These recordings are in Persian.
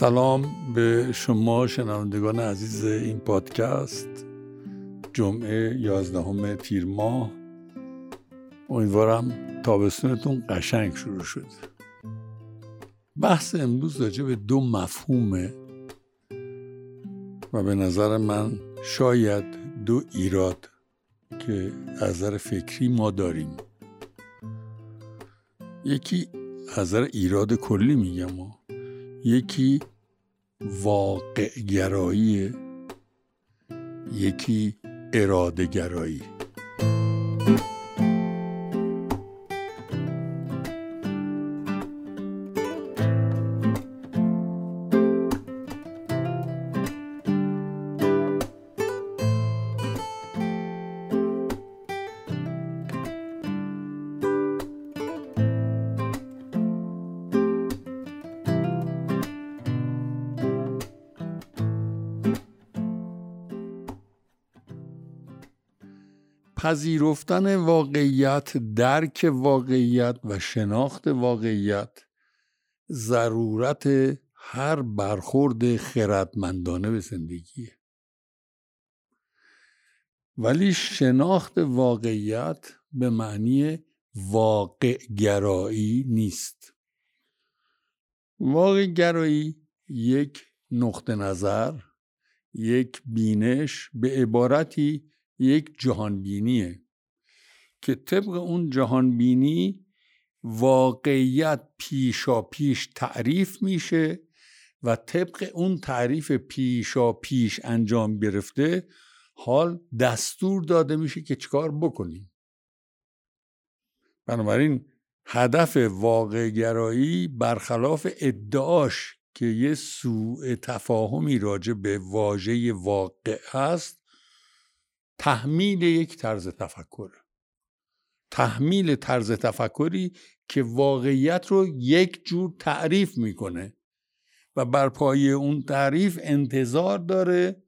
سلام به شما شنوندگان عزیز این پادکست. جمعه یازدهم تیر ماه. امیدوارم تابستونتون قشنگ شروع شد. بحث امروز راجع به دو مفهومه و به نظر من شاید دو ایراد که از نظر فکری ما داریم. یکی از نظر ایراد کلی میگم و یکی واقع گرایی یکی اراده گرایی پذیرفتن واقعیت درک واقعیت و شناخت واقعیت ضرورت هر برخورد خردمندانه به زندگیه. ولی شناخت واقعیت به معنی واقع گرایی نیست. واقع گرایی یک نقطه نظر یک بینش به عبارتی یک جهانبینیه که طبق اون جهانبینی واقعیت پیشا پیش تعریف میشه و طبق اون تعریف پیشا پیش انجام گرفته حال دستور داده میشه که چیکار بکنیم. بنابراین هدف واقع گرایی برخلاف ادعاش که یه سوء تفاهمی راجع به واژه واقع هست تحمیل یک طرز تفکر. تحمیل طرز تفکری که واقعیت رو یک جور تعریف می‌کنه و بر پایه اون تعریف انتظار داره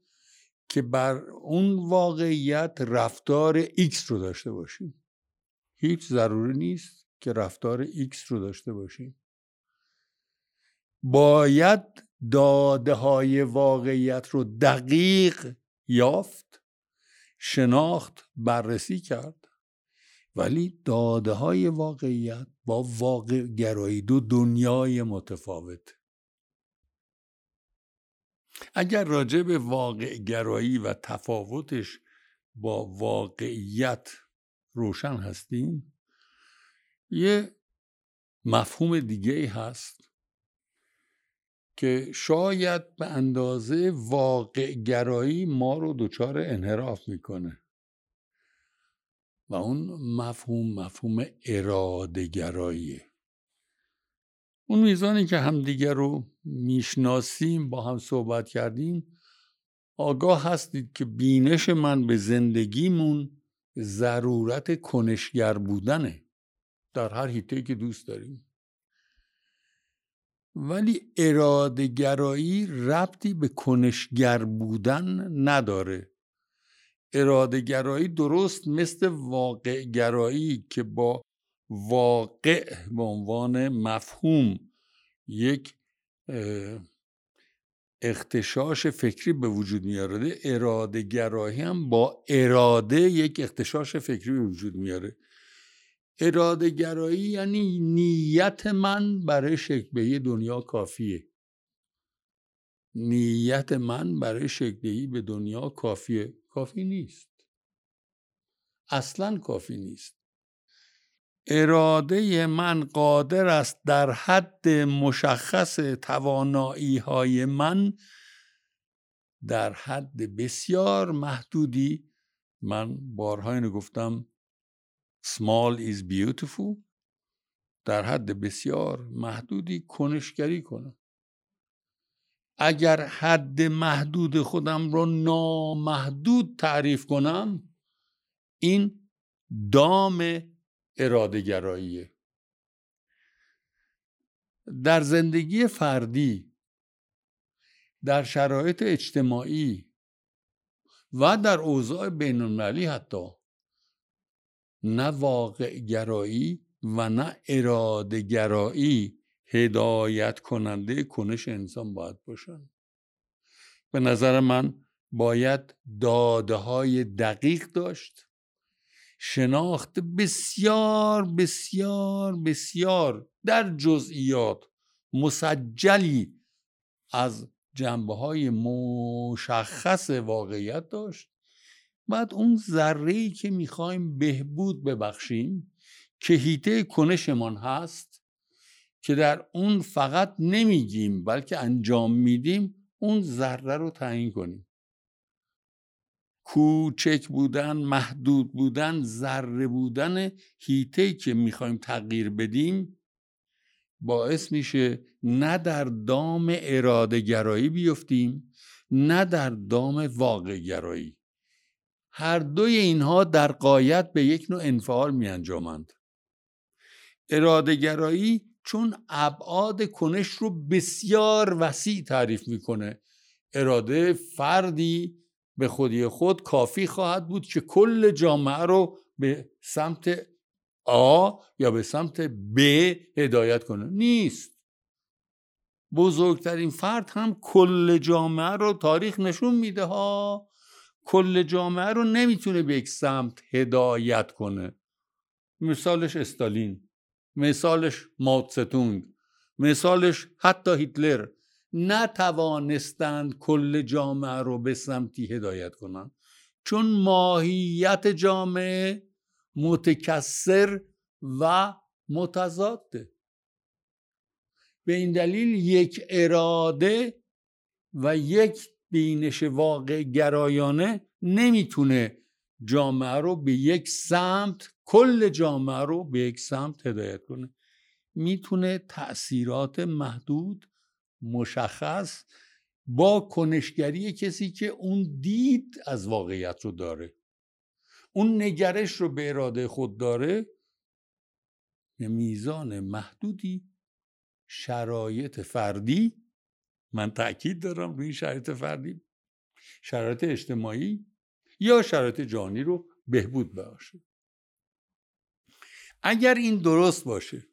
که بر اون واقعیت رفتار X رو داشته باشیم. هیچ ضروری نیست که رفتار X رو داشته باشیم. باید داده های واقعیت رو دقیق یافت شناخت بررسی کرد. ولی داده های واقعیت با واقع گرایی دو دنیای متفاوت. اگر راجع به واقع گرایی و تفاوتش با واقعیت روشن هستیم یه مفهوم دیگه هست. که شاید به اندازه واقع گرایی ما رو دچار انحراف می‌کنه. و اون مفهوم مفهوم اراده گراییه اون میزانی که همدیگر رو می‌شناسیم با هم صحبت کردیم آگاه هستید که بینش من به زندگیمون ضرورت کنشگر بودنه. در هر حیطه که دوست داریم. ولی اراده گرایی ربطی به کنشگر بودن نداره. اراده گرایی درست مثل واقع گرایی که با واقع به عنوان مفهوم یک اختشاش فکری به وجود میاره. اراده گرایی هم با اراده یک اختشاش فکری به وجود میاره. اراده گرایی یعنی نیت من برای شکل دنیا کافیه. نیت من برای شکل به دنیا کافیه. کافی نیست. اصلا کافی نیست. اراده من قادر است در حد مشخص توانایی های من در حد بسیار محدودی. من بارها اینو گفتم small is beautiful در حد بسیار محدودی کنشگری کنم. اگر حد محدود خودم رو نامحدود تعریف کنم این دام اراده گراییه در زندگی فردی در شرایط اجتماعی و در اوضاع بین حتی نه واقع گرایی و نه اراده گرایی هدایت کننده کنش انسان باید باشن. به نظر من باید داده های دقیق داشت شناخت بسیار بسیار بسیار در جزئیات مسجلی از جنبه های مشخص واقعیت داشت. بعد اون ذره که می‌خوایم بهبود ببخشیم که هیته کنشمان هست که در اون فقط نمیگیم بلکه انجام میدیم اون ذره رو تعیین کنیم. کوچک بودن محدود بودن ذره بودن هیته که می‌خوایم تغییر بدیم باعث میشه نه در دام اراده گرایی بیفتیم نه در دام واقع گرایی هر دوی اینها در قایت به یک نوع انفعال می انجامند اراده گرایی چون ابعاد کنش رو بسیار وسیع تعریف می‌کنه. اراده فردی به خودی خود کافی خواهد بود که کل جامعه رو به سمت آ یا به سمت ب هدایت کنه. نیست. بزرگترین فرد هم کل جامعه رو تاریخ نشون میده ها. کل جامعه رو نمی‌تونه به یک سمت هدایت کنه. مثالش استالین مثالش ماتستونگ مثالش حتی هیتلر نتوانستند کل جامعه رو به سمتی هدایت کنند. چون ماهیت جامعه متکسر و متضاده. به این دلیل یک اراده و یک بینش واقع گرایانه نمی‌تونه جامعه رو به یک سمت کل جامعه رو به یک سمت هدایت کنه. می‌تونه تاثیرات محدود مشخص با کنشگری کسی که اون دید از واقعیت رو داره. اون نگرش رو به اراده خود داره. میزان محدودی شرایط فردی من تاکید دارم روی شرایط فردی. شرایط اجتماعی یا شرایط جانی رو بهبود باشه اگر این درست باشه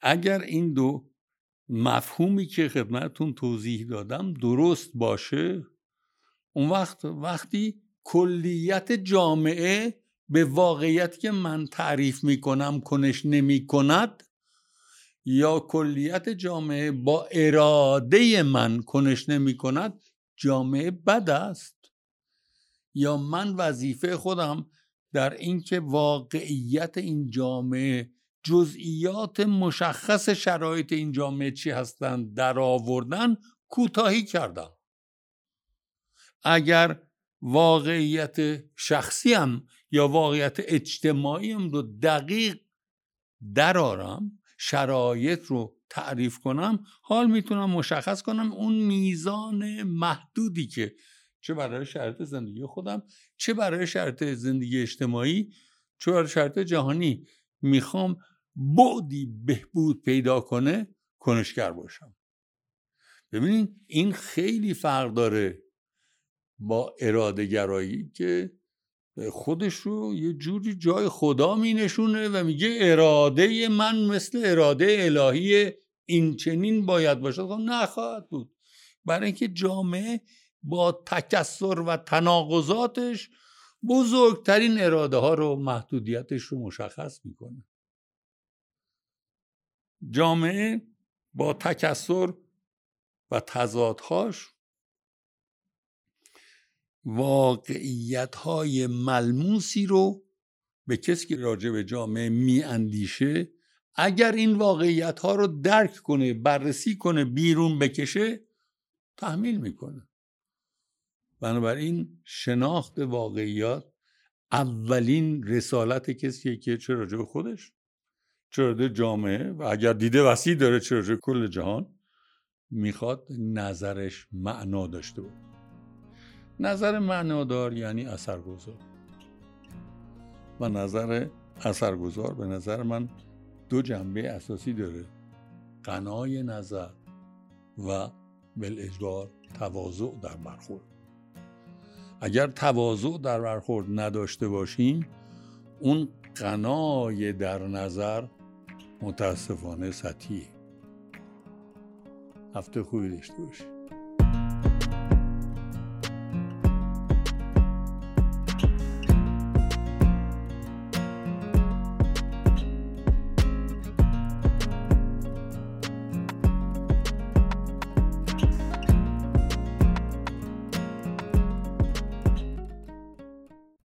اگر این دو مفهومی که خدمتتون توضیح دادم درست باشه اون وقت وقتی کلیت جامعه به واقعیت که من تعریف می‌کنم کنش نمی کند یا کلیت جامعه با اراده من کنش نمی کند جامعه بد است. یا من وظیفه خودم در اینکه واقعیت این جامعه جزئیات مشخص شرایط این جامعه چی هستند در آوردن کوتاهی کردم. اگر واقعیت شخصیم یا واقعیت اجتماعیم رو دقیق درارم شرایط رو تعریف کنم حال می‌تونم مشخص کنم اون میزان محدودی که چه برای شرط زندگی خودم چه برای شرط زندگی اجتماعی چه برای شرط جهانی می‌خوام بعدی بهبود پیدا کنه کنشگر باشم. ببینید این خیلی فرق داره با اراده گرایی که خودش رو یه جوری جای خدا می نشونه و میگه اراده من مثل اراده الهی این چنین باید باشد خب نخواهد بود. برای اینکه جامعه با تکسر و تناقضاتش بزرگترین اراده ها رو محدودیتش رو مشخص می‌کنه. جامعه با تکسر و تضادهاش واقعیت های ملموسی رو به کسی که راجع به جامعه می اندیشه اگر این واقعیت ها رو درک کنه بررسی کنه بیرون بکشه تحمیل می‌کنه. بنابراین شناخت واقعیات اولین رسالت کسیه که چه راجع به خودش چه راجع جامعه و اگر دیده وسیع داره چه راجع کل جهان می‌خواد نظرش معنا داشته باشه. نظر معنادار یعنی اثرگذار. و نظر اثرگذار به نظر من دو جنبه اساسی داره. قنای نظر و بالاجبار تواضع در برخورد. اگر تواضع در برخورد نداشته باشیم اون قنای در نظر متاسفانه سطحیه. هفته خوبی داشته باشید.